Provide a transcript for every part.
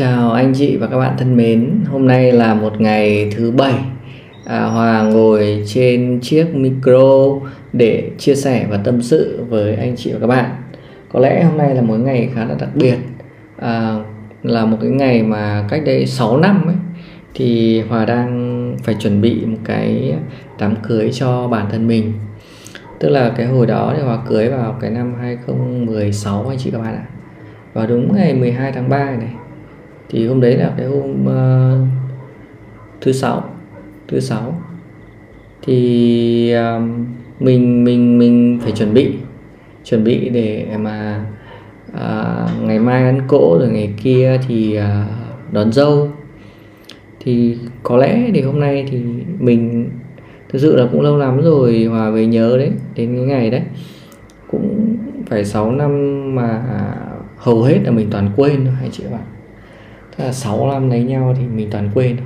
Chào anh chị và các bạn thân mến. Hôm nay là một ngày thứ bảy. À, Hòa ngồi trên chiếc micro để chia sẻ và tâm sự với anh chị và các bạn. Có lẽ hôm nay là một ngày khá là đặc biệt. À, là một cái ngày mà cách đây 6 năm ấy thì Hòa đang phải chuẩn bị một cái đám cưới cho bản thân mình. Tức là cái hồi đó thì Hòa cưới vào cái năm 2016 anh chị các bạn ạ. Và đúng ngày 12 tháng 3 này thì hôm đấy là cái hôm uh, thứ sáu thứ sáu. Thì uh, mình mình mình phải chuẩn bị chuẩn bị để mà uh, ngày mai ăn cỗ rồi ngày kia thì uh, đón dâu. Thì có lẽ thì hôm nay thì mình thực sự là cũng lâu lắm rồi hòa về nhớ đấy đến cái ngày đấy. Cũng phải 6 năm mà à, hầu hết là mình toàn quên thôi hai chị các bạn? Ờ, 6 năm lấy nhau thì mình toàn quên.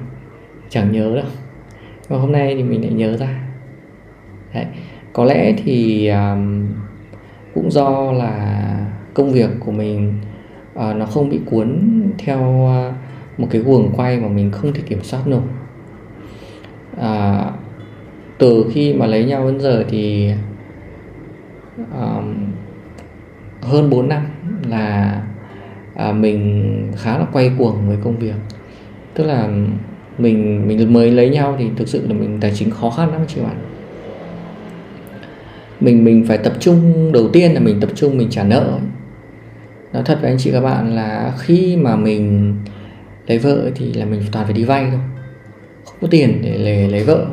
Chẳng nhớ đâu. Và hôm nay thì mình lại nhớ ra. Đấy. có lẽ thì um, cũng do là công việc của mình uh, nó không bị cuốn theo uh, một cái guồng quay mà mình không thể kiểm soát nổi. Uh, từ khi mà lấy nhau đến giờ thì um, hơn 4 năm là à, mình khá là quay cuồng với công việc. Tức là mình mình mới lấy nhau thì thực sự là mình tài chính khó khăn lắm chị bạn. Mình mình phải tập trung đầu tiên là mình tập trung mình trả nợ. Nói thật với anh chị các bạn là khi mà mình lấy vợ thì là mình toàn phải đi vay thôi. Không có tiền để lấy, lấy vợ.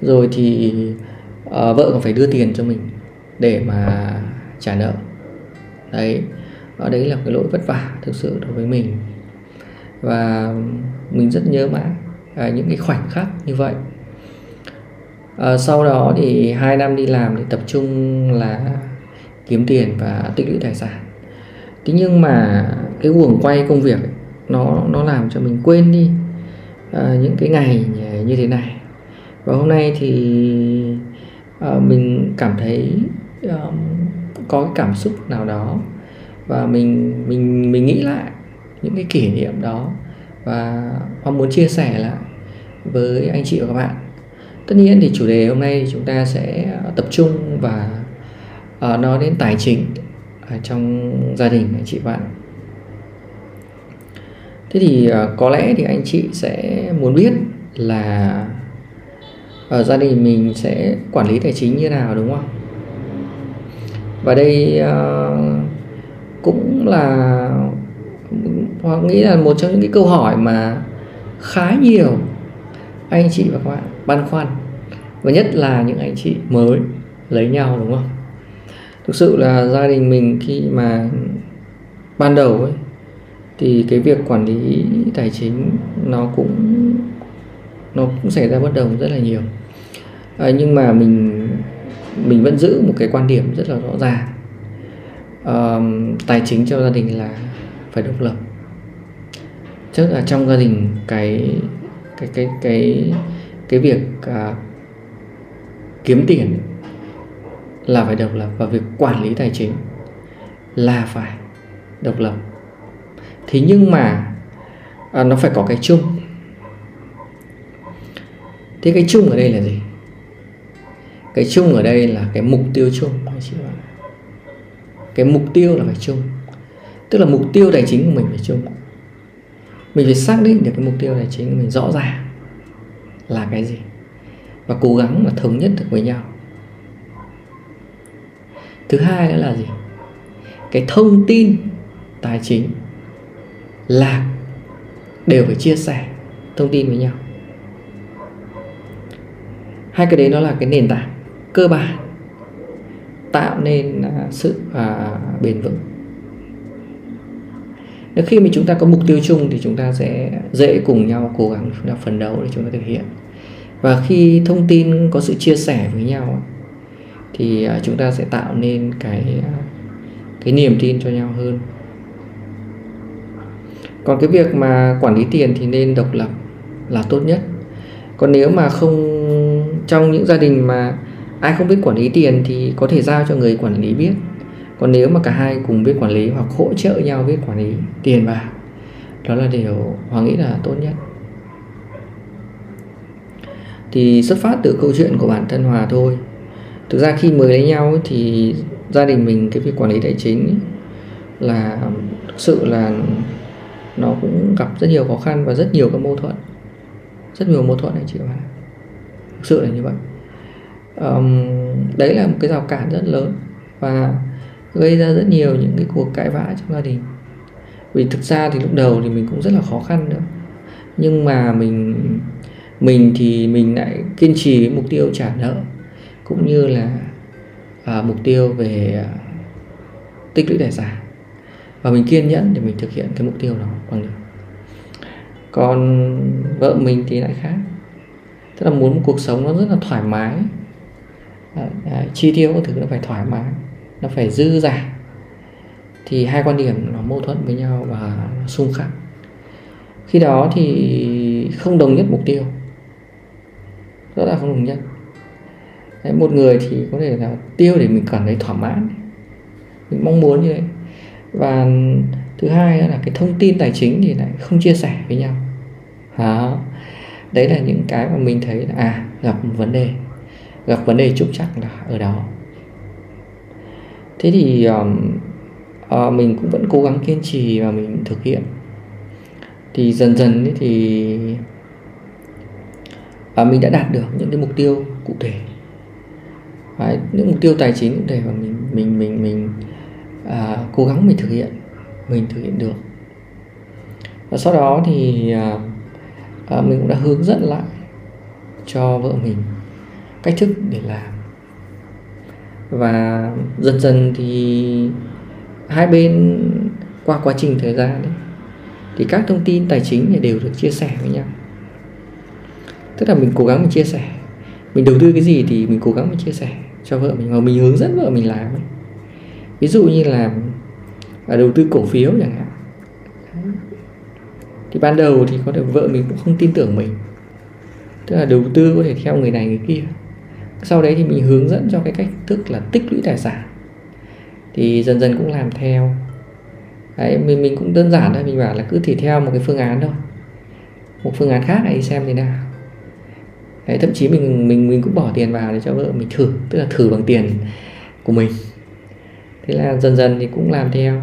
Rồi thì uh, vợ còn phải đưa tiền cho mình để mà trả nợ. Đấy và đấy là cái lỗi vất vả thực sự đối với mình. Và mình rất nhớ mãi à, những cái khoảnh khắc như vậy. À, sau đó thì hai năm đi làm thì tập trung là kiếm tiền và tích lũy tài sản. Thế nhưng mà cái guồng quay công việc ấy, nó nó làm cho mình quên đi à, những cái ngày như thế này. Và hôm nay thì à, mình cảm thấy um, có cái cảm xúc nào đó và mình mình mình nghĩ lại những cái kỷ niệm đó và mong muốn chia sẻ lại với anh chị và các bạn. Tất nhiên thì chủ đề hôm nay chúng ta sẽ ờ, tập trung và uh, nói đến tài chính ở trong gia đình anh chị bạn. Thế thì uh, có lẽ thì anh chị sẽ muốn biết là ở gia đình mình sẽ quản lý tài chính như nào đúng không? Và đây uh, cũng là hoặc nghĩ là một trong những cái câu hỏi mà khá nhiều anh chị và các bạn băn khoăn. Và nhất là những anh chị mới lấy nhau đúng không? Thực sự là gia đình mình khi mà ban đầu ấy thì cái việc quản lý tài chính nó cũng nó cũng xảy ra bất đồng rất là nhiều. À, nhưng mà mình mình vẫn giữ một cái quan điểm rất là rõ ràng tài chính cho gia đình là phải độc lập. Tức là trong gia đình cái cái cái cái cái việc uh, kiếm tiền là phải độc lập và việc quản lý tài chính là phải độc lập. Thế nhưng mà à, nó phải có cái chung. Thế cái chung ở đây là gì? Cái chung ở đây là cái mục tiêu chung anh chị bạn cái mục tiêu là phải chung. Tức là mục tiêu tài chính của mình phải chung. Mình phải xác định được cái mục tiêu tài chính của mình rõ ràng là cái gì và cố gắng là thống nhất được với nhau. Thứ hai nữa là gì? Cái thông tin tài chính là đều phải chia sẻ thông tin với nhau. Hai cái đấy nó là cái nền tảng cơ bản tạo nên à, sự à, bền vững. Nếu khi mà chúng ta có mục tiêu chung thì chúng ta sẽ dễ cùng nhau cố gắng chúng ta phấn đấu để chúng ta thực hiện. Và khi thông tin có sự chia sẻ với nhau thì à, chúng ta sẽ tạo nên cái à, cái niềm tin cho nhau hơn. Còn cái việc mà quản lý tiền thì nên độc lập là tốt nhất. Còn nếu mà không trong những gia đình mà ai không biết quản lý tiền thì có thể giao cho người quản lý biết. Còn nếu mà cả hai cùng biết quản lý hoặc hỗ trợ nhau biết quản lý tiền vào, đó là điều hòa nghĩ là tốt nhất. Thì xuất phát từ câu chuyện của bản thân hòa thôi. Thực ra khi mới lấy nhau thì gia đình mình, cái việc quản lý tài chính là, thực sự là nó cũng gặp rất nhiều khó khăn và rất nhiều các mâu thuẫn. Rất nhiều mâu thuẫn này chị ạ thực sự là như vậy um, đấy là một cái rào cản rất lớn và gây ra rất nhiều những cái cuộc cãi vã trong gia đình. Vì thực ra thì lúc đầu thì mình cũng rất là khó khăn nữa. Nhưng mà mình mình thì mình lại kiên trì với mục tiêu trả nợ cũng như là à, mục tiêu về à, tích lũy tài sản. Và mình kiên nhẫn để mình thực hiện cái mục tiêu đó bằng được. Còn vợ mình thì lại khác. Tức là muốn một cuộc sống nó rất là thoải mái chi tiêu các thứ nó phải thoải mái nó phải dư giả thì hai quan điểm nó mâu thuẫn với nhau và xung khắc. Khi đó thì không đồng nhất mục tiêu. Rất là không đồng nhất. Đấy, một người thì có thể là tiêu để mình cảm thấy thỏa mãn. Mình mong muốn như vậy. Và thứ hai là cái thông tin tài chính thì lại không chia sẻ với nhau. Đó. Đấy là những cái mà mình thấy là à gặp một vấn đề gặp vấn đề trục chắc là ở đó. Thế thì um, uh, mình cũng vẫn cố gắng kiên trì và mình thực hiện. Thì dần dần thì uh, mình đã đạt được những cái mục tiêu cụ thể. Đấy, những mục tiêu tài chính cụ thể mà mình mình mình mình uh, cố gắng mình thực hiện mình thực hiện được. Và sau đó thì uh, uh, mình cũng đã hướng dẫn lại cho vợ mình cách thức để làm. Và dần dần thì hai bên qua quá trình thời gian đấy, thì các thông tin tài chính này đều được chia sẻ với nhau. Tức là mình cố gắng mình chia sẻ. Mình đầu tư cái gì thì mình cố gắng mình chia sẻ cho vợ mình và mình hướng dẫn vợ mình làm ấy. ví dụ như là à, đầu tư cổ phiếu chẳng hạn. Thì ban đầu thì có thể vợ mình cũng không tin tưởng mình. Tức là đầu tư có thể theo người này người kia sau đấy thì mình hướng dẫn cho cái cách thức là tích lũy tài sản. Thì dần dần cũng làm theo. Đấy mình mình cũng đơn giản thôi mình bảo là cứ thì theo một cái phương án thôi. Một phương án khác này xem thế nào. Đấy, thậm chí mình mình mình cũng bỏ tiền vào để cho vợ mình thử tức là thử bằng tiền của mình. Thế là dần dần thì cũng làm theo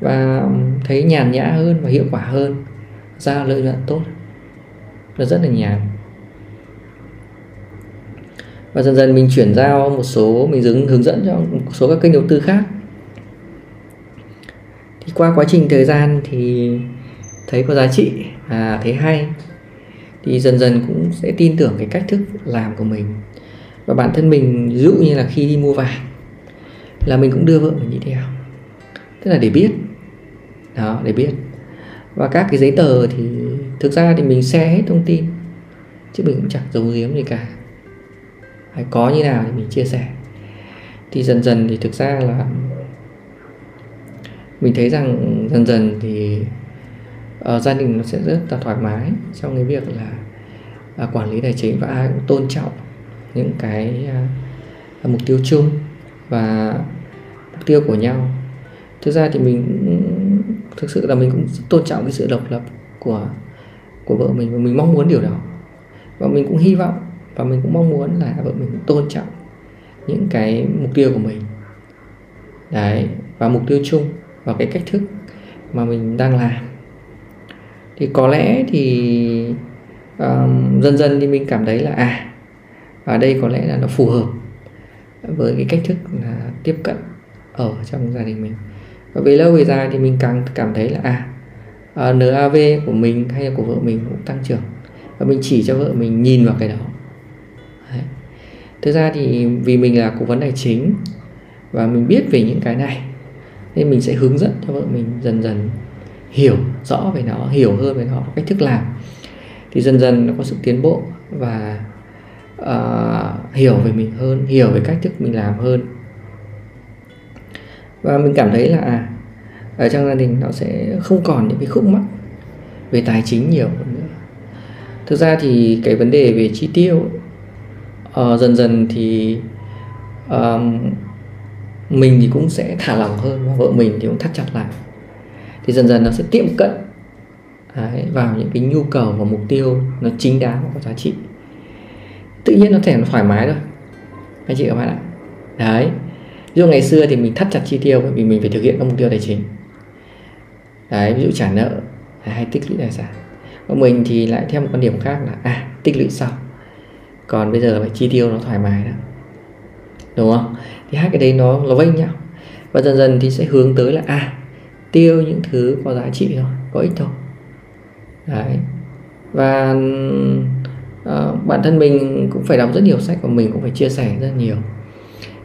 và thấy nhàn nhã hơn và hiệu quả hơn ra lợi nhuận tốt. Nó rất là nhàn và dần dần mình chuyển giao một số, mình dừng hướng dẫn cho một số các kênh đầu tư khác. Thì qua quá trình thời gian thì thấy có giá trị à thấy hay. Thì dần dần cũng sẽ tin tưởng cái cách thức làm của mình. Và bản thân mình, ví dụ như là khi đi mua vàng, là mình cũng đưa vợ mình đi theo. Tức là để biết. Đó, để biết. Và các cái giấy tờ thì thực ra thì mình share hết thông tin, chứ mình cũng chẳng giấu giếm gì cả hay có như nào thì mình chia sẻ. Thì dần dần thì thực ra là mình thấy rằng dần dần thì uh, gia đình nó sẽ rất là thoải mái trong cái việc là uh, quản lý tài chính và ai cũng tôn trọng những cái uh, mục tiêu chung và mục tiêu của nhau. Thực ra thì mình thực sự là mình cũng tôn trọng cái sự độc lập của của vợ mình và mình mong muốn điều đó. Và mình cũng hy vọng và mình cũng mong muốn là vợ mình cũng tôn trọng những cái mục tiêu của mình. Đấy và mục tiêu chung và cái cách thức mà mình đang làm. Thì có lẽ thì um, dần dần thì mình cảm thấy là à ở đây có lẽ là nó phù hợp với cái cách thức là tiếp cận ở trong gia đình mình. Và về lâu về dài thì mình càng cảm thấy là à, ờ, à NAV của mình hay là của vợ mình cũng tăng trưởng. Và mình chỉ cho vợ mình nhìn vào cái đó thực ra thì vì mình là cố vấn tài chính và mình biết về những cái này nên mình sẽ hướng dẫn cho vợ mình dần dần hiểu rõ về nó hiểu hơn về nó cách thức làm. Thì dần dần nó có sự tiến bộ và uh, hiểu về mình hơn hiểu về cách thức mình làm hơn. Và mình cảm thấy là à, ở trong gia đình nó sẽ không còn những cái khúc mắc về tài chính nhiều hơn nữa. Thực ra thì cái vấn đề về chi tiêu uh, dần dần thì um, mình thì cũng sẽ thả lỏng hơn và vợ mình thì cũng thắt chặt lại. Thì dần dần nó sẽ tiệm cận Đấy, vào những cái nhu cầu và mục tiêu nó chính đáng và có giá trị. Tự nhiên nó thể nó thoải mái thôi anh chị các bạn ạ. Đấy ví dụ ngày xưa thì mình thắt chặt chi tiêu bởi vì mình phải thực hiện các mục tiêu tài chính. Đấy ví dụ trả nợ hay tích lũy tài sản. Còn mình thì lại theo một quan điểm khác là à tích lũy sau còn bây giờ phải chi tiêu nó thoải mái đó. Đúng không? Thì hai cái đấy nó nó vênh nhau. Và dần dần thì sẽ hướng tới là à tiêu những thứ có giá trị thôi có ích thôi. Đấy. Và uh, bản thân mình cũng phải đọc rất nhiều sách và mình cũng phải chia sẻ rất nhiều.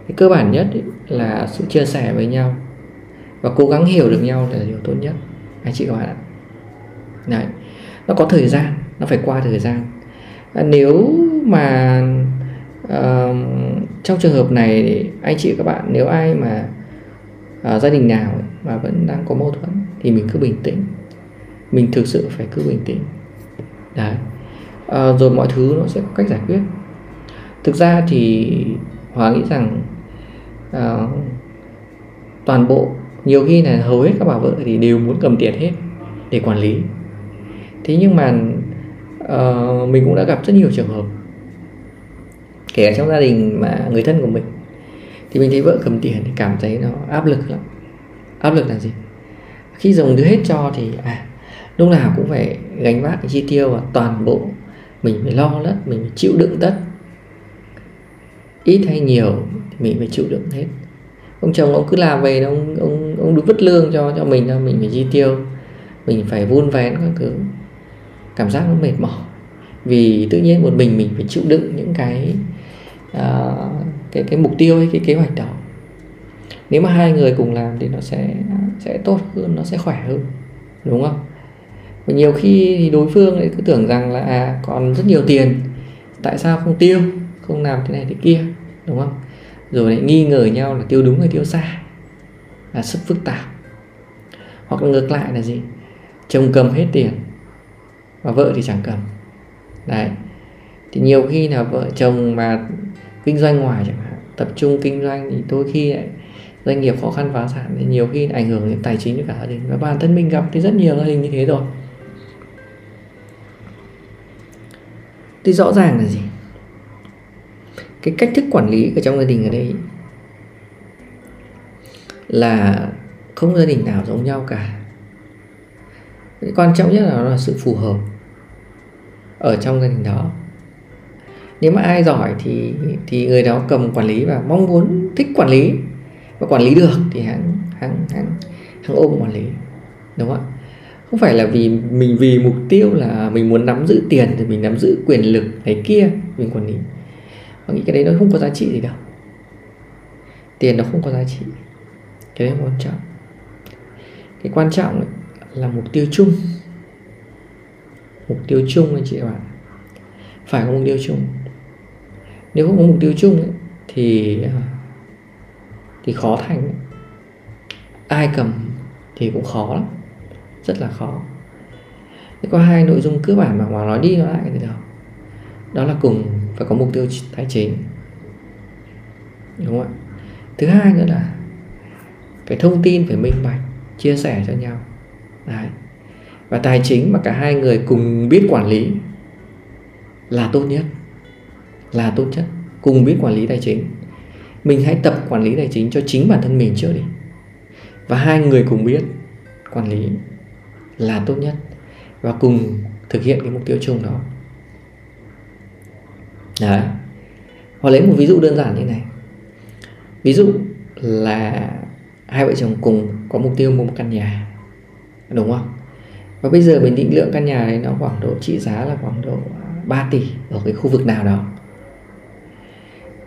Cái cơ bản nhất ý, là sự chia sẻ với nhau và cố gắng hiểu được nhau là điều tốt nhất. Anh chị các bạn ạ. Đấy. Nó có thời gian nó phải qua thời gian. À, nếu mà uh, trong trường hợp này anh chị các bạn nếu ai mà uh, gia đình nào mà vẫn đang có mâu thuẫn thì mình cứ bình tĩnh. Mình thực sự phải cứ bình tĩnh. Đấy. Uh, rồi mọi thứ nó sẽ có cách giải quyết. Thực ra thì hòa nghĩ rằng uh, toàn bộ nhiều khi là hầu hết các bà vợ thì đều muốn cầm tiền hết để quản lý. Thế nhưng mà uh, mình cũng đã gặp rất nhiều trường hợp kể cả trong gia đình mà người thân của mình. Thì mình thấy vợ cầm tiền thì cảm thấy nó áp lực lắm. Áp lực là gì? Khi dùng đưa hết cho thì à lúc nào cũng phải gánh vác cái chi tiêu và toàn bộ. Mình phải lo lất mình phải chịu đựng tất. Ít hay nhiều thì mình phải chịu đựng hết. Ông chồng ông cứ làm về ông ông ông đúng vứt lương cho cho mình cho mình phải chi tiêu. Mình phải vun vén các thứ. Cảm giác nó mệt mỏi. Vì tự nhiên một mình mình phải chịu đựng những cái uh, cái cái mục tiêu hay cái kế hoạch đó. Nếu mà hai người cùng làm thì nó sẽ sẽ tốt hơn nó sẽ khỏe hơn đúng không? Và nhiều khi thì đối phương lại cứ tưởng rằng là à còn rất nhiều tiền tại sao không tiêu không làm thế này thế kia đúng không? Rồi lại nghi ngờ nhau là tiêu đúng hay tiêu sai là rất phức tạp. Hoặc là ngược lại là gì? Chồng cầm hết tiền và vợ thì chẳng cầm. Đấy. Thì nhiều khi là vợ chồng mà kinh doanh ngoài chẳng hạn, tập trung kinh doanh thì đôi khi lại doanh nghiệp khó khăn phá sản thì nhiều khi ảnh hưởng đến tài chính cho cả gia đình. Và bản thân mình gặp thì rất nhiều gia đình như thế rồi. Thì rõ ràng là gì? Cái cách thức quản lý ở trong gia đình ở đây là không gia đình nào giống nhau cả. Cái quan trọng nhất là nó là sự phù hợp ở trong gia đình đó nếu mà ai giỏi thì thì người đó cầm quản lý và mong muốn thích quản lý và quản lý được thì hắn hắn hắn hắn ôm quản lý, đúng không ạ? Không phải là vì mình, vì mục tiêu là mình muốn nắm giữ tiền thì mình nắm giữ quyền lực này kia, mình quản lý. Họ nghĩ cái đấy nó không có giá trị gì đâu. Tiền nó không có giá trị. Cái đấy quan trọng. Cái quan trọng là mục tiêu chung. Mục tiêu chung anh chị bạn phải có mục tiêu chung nếu không có mục tiêu chung ấy, thì à, thì khó thành ai cầm thì cũng khó lắm rất là khó. Thế có hai nội dung cơ bản mà mà nói đi nói lại cái đó đó là cùng phải có mục tiêu tài chính. Đúng không ạ? Thứ hai nữa là cái thông tin phải minh bạch chia sẻ cho nhau. Đấy. và tài chính mà cả hai người cùng biết quản lý là tốt nhất là tốt nhất. Cùng biết quản lý tài chính, mình hãy tập quản lý tài chính cho chính bản thân mình trước đi. Và hai người cùng biết quản lý là tốt nhất và cùng thực hiện cái mục tiêu chung đó. Đấy. Hoặc lấy một ví dụ đơn giản như này. Ví dụ là hai vợ chồng cùng có mục tiêu mua một căn nhà, đúng không? Và bây giờ mình định lượng căn nhà đấy nó khoảng độ trị giá là khoảng độ 3 tỷ ở cái khu vực nào đó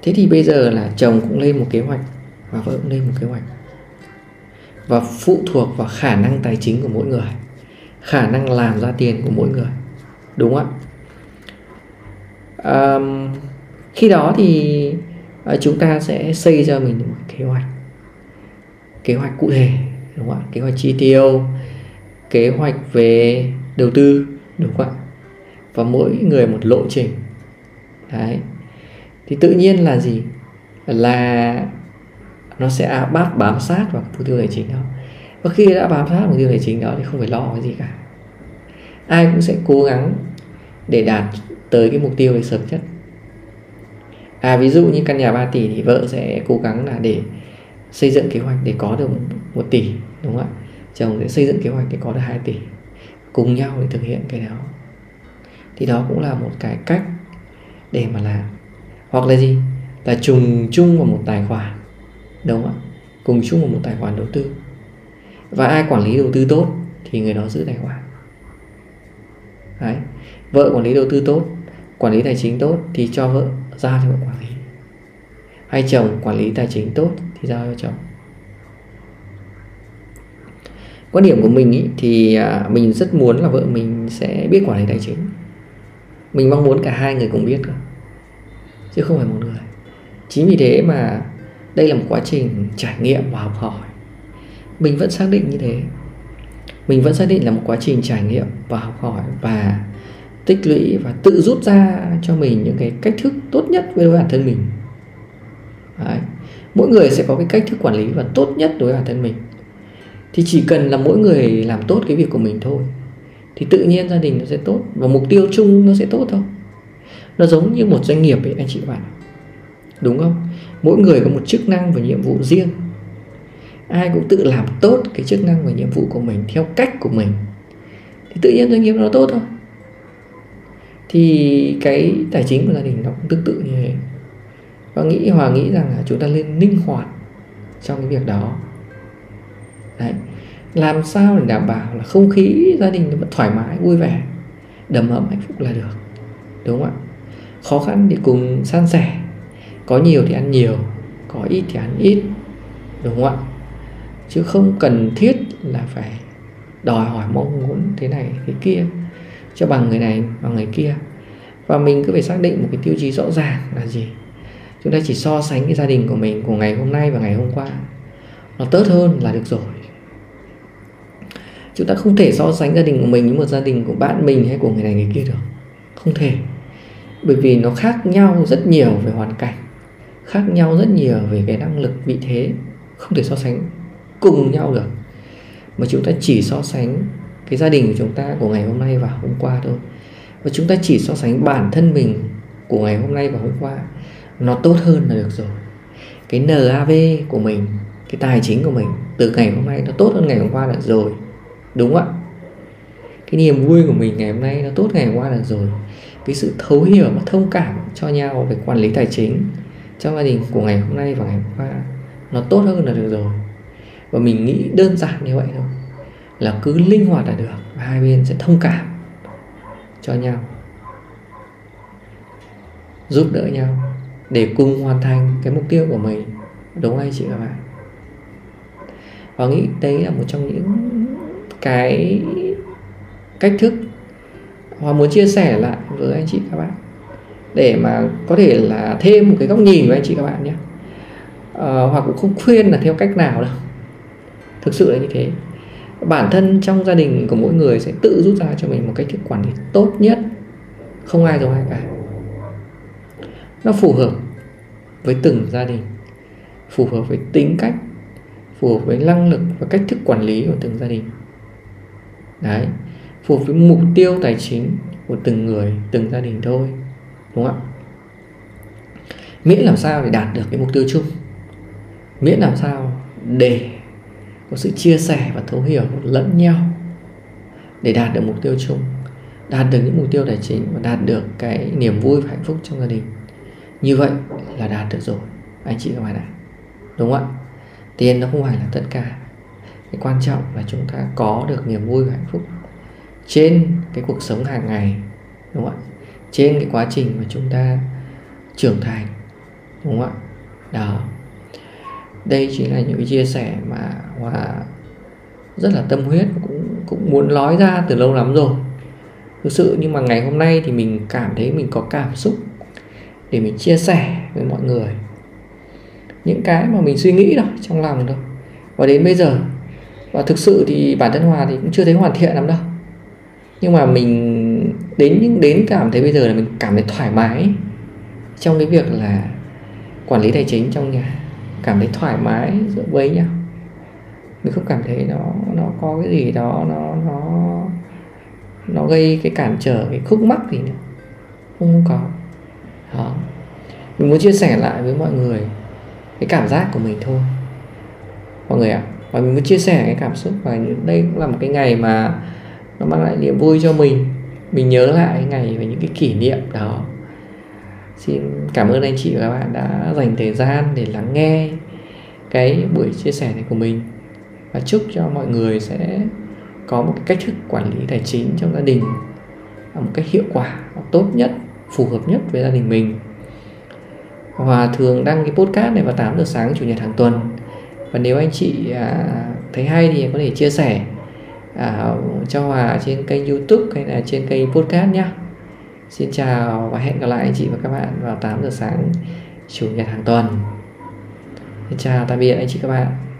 thế thì bây giờ là chồng cũng lên một kế hoạch và vợ cũng lên một kế hoạch. Và phụ thuộc vào khả năng tài chính của mỗi người khả năng làm ra tiền của mỗi người đúng không ạ? Um, khi đó thì ờ, chúng ta sẽ xây cho mình một kế hoạch kế hoạch cụ thể đúng không ạ? Kế hoạch chi tiêu kế hoạch về đầu tư đúng không ạ? Và mỗi người một lộ trình. Đấy thì tự nhiên là gì? Là nó sẽ bám bám sát vào mục tiêu tài chính đó. Và khi đã bám sát mục tiêu tài chính đó thì không phải lo cái gì cả. Ai cũng sẽ cố gắng để đạt tới cái mục tiêu này sớm nhất. À ví dụ như căn nhà 3 tỷ thì vợ sẽ cố gắng là để xây dựng kế hoạch để có được 1 tỷ, đúng không ạ? Chồng sẽ xây dựng kế hoạch để có được 2 tỷ, cùng nhau để thực hiện cái đó. Thì đó cũng là một cái cách để mà làm hoặc là gì? Là trùng chung vào một tài khoản. Đúng không ạ? Cùng chung vào một tài khoản đầu tư. Và ai quản lý đầu tư tốt thì người đó giữ tài khoản. Đấy. vợ quản lý đầu tư tốt quản lý tài chính tốt thì cho vợ ra cho vợ quản lý. Hay chồng quản lý tài chính tốt thì giao cho chồng. Quan điểm của mình ý, thì à, mình rất muốn là vợ mình sẽ biết quản lý tài chính. Mình mong muốn cả hai người cùng biết cơ chứ không phải một người. Chính vì thế mà đây là một quá trình trải nghiệm và học hỏi. Mình vẫn xác định như thế. Mình vẫn xác định là một quá trình trải nghiệm và học hỏi và tích lũy và tự rút ra cho mình những cái cách thức tốt nhất với bản thân mình. Đấy. mỗi người sẽ có cái cách thức quản lý và tốt nhất đối với bản thân mình. Thì chỉ cần là mỗi người làm tốt cái việc của mình thôi, thì tự nhiên gia đình nó sẽ tốt và mục tiêu chung nó sẽ tốt thôi nó giống như một doanh nghiệp ấy, anh chị bạn. Đúng không? Mỗi người có một chức năng và nhiệm vụ riêng. Ai cũng tự làm tốt cái chức năng và nhiệm vụ của mình theo cách của mình. Thì tự nhiên doanh nghiệp nó tốt thôi. Thì cái tài chính của gia đình nó cũng tương tự như thế. Và nghĩ, hòa nghĩ rằng là chúng ta nên linh hoạt trong cái việc đó. Đấy. làm sao để đảm bảo là không khí gia đình nó vẫn thoải mái, vui vẻ, đầm ấm, hạnh phúc là được. Đúng không ạ? Khó khăn thì cùng san sẻ. Có nhiều thì ăn nhiều, có ít thì ăn ít, đúng không ạ? Chứ không cần thiết là phải đòi hỏi mong muốn thế này, thế kia, cho bằng người này, bằng người kia. Và mình cứ phải xác định một cái tiêu chí rõ ràng là gì. Chúng ta chỉ so sánh cái gia đình của mình của ngày hôm nay và ngày hôm qua. Nó tốt hơn là được rồi. Chúng ta không thể so sánh gia đình của mình với một gia đình của bạn mình hay của người này, người kia được. Không thể bởi vì nó khác nhau rất nhiều về hoàn cảnh, khác nhau rất nhiều về cái năng lực vị thế, không thể so sánh cùng nhau được. Mà chúng ta chỉ so sánh cái gia đình của chúng ta của ngày hôm nay và hôm qua thôi. Và chúng ta chỉ so sánh bản thân mình của ngày hôm nay và hôm qua, nó tốt hơn là được rồi. Cái NAV của mình, cái tài chính của mình từ ngày hôm nay nó tốt hơn ngày hôm qua là rồi, đúng không ạ? Cái niềm vui của mình ngày hôm nay nó tốt ngày hôm qua là rồi cái sự thấu hiểu và thông cảm cho nhau về quản lý tài chính trong gia đình của ngày hôm nay và ngày hôm qua nó tốt hơn là được rồi. Và mình nghĩ đơn giản như vậy thôi, là cứ linh hoạt là được và hai bên sẽ thông cảm cho nhau, giúp đỡ nhau để cùng hoàn thành cái mục tiêu của mình. Đúng không anh chị các bạn? Và nghĩ đấy là một trong những cái cách thức Hòa muốn chia sẻ lại với anh chị các bạn để mà có thể là thêm một cái góc nhìn với anh chị các bạn nhé. À, hoặc cũng không khuyên là theo cách nào đâu. Thực sự là như thế. Bản thân trong gia đình của mỗi người sẽ tự rút ra cho mình một cách thức quản lý tốt nhất. Không ai giống ai cả. Nó phù hợp với từng gia đình phù hợp với tính cách phù hợp với năng lực và cách thức quản lý của từng gia đình. Đấy phù hợp với mục tiêu tài chính của từng người, từng gia đình thôi, đúng không ạ? Miễn làm sao để đạt được cái mục tiêu chung. Miễn làm sao để có sự chia sẻ và thấu hiểu lẫn nhau để đạt được mục tiêu chung, đạt được những mục tiêu tài chính và đạt được cái niềm vui và hạnh phúc trong gia đình. Như vậy là đạt được rồi, anh chị các bạn ạ, đúng không ạ? Tiền nó không phải là tất cả. Cái quan trọng là chúng ta có được niềm vui và hạnh phúc trên cái cuộc sống hàng ngày, đúng không ạ? Trên cái quá trình mà chúng ta trưởng thành, đúng không ạ? Đó. Đây chính là những cái chia sẻ mà hòa rất là tâm huyết, cũng cũng muốn nói ra từ lâu lắm rồi. Thực sự nhưng mà ngày hôm nay thì mình cảm thấy mình có cảm xúc để mình chia sẻ với mọi người. Những cái mà mình suy nghĩ đâu trong lòng đâu và đến bây giờ, và thực sự thì bản thân hòa thì cũng chưa thấy hoàn thiện lắm đâu nhưng mà mình đến những đến cảm thấy bây giờ là mình cảm thấy thoải mái trong cái việc là quản lý tài chính trong nhà. Cảm thấy thoải mái giữa với nhau. Mình không cảm thấy nó nó có cái gì đó nó nó nó gây cái cản trở cái khúc mắc gì nữa. Không có. Đó. Mình muốn chia sẻ lại với mọi người cái cảm giác của mình thôi. Mọi người ạ. À, và mình muốn chia sẻ cái cảm xúc và đây cũng là một cái ngày mà nó mang lại niềm vui cho mình. Mình nhớ lại ngày và những cái kỷ niệm đó. Xin cảm ơn anh chị và các bạn đã dành thời gian để lắng nghe cái buổi chia sẻ này của mình. Và chúc cho mọi người sẽ có một cái cách thức quản lý tài chính trong gia đình một cách hiệu quả tốt nhất, phù hợp nhất với gia đình mình. Hòa thường đăng cái podcast này vào 8 giờ sáng chủ nhật hàng tuần. Và nếu anh chị à, thấy hay thì có thể chia sẻ à, cho Hòa trên kênh YouTube hay là trên kênh podcast nhé Xin chào và hẹn gặp lại anh chị và các bạn vào 8 giờ sáng chủ nhật hàng tuần. Xin chào tạm biệt anh chị các bạn.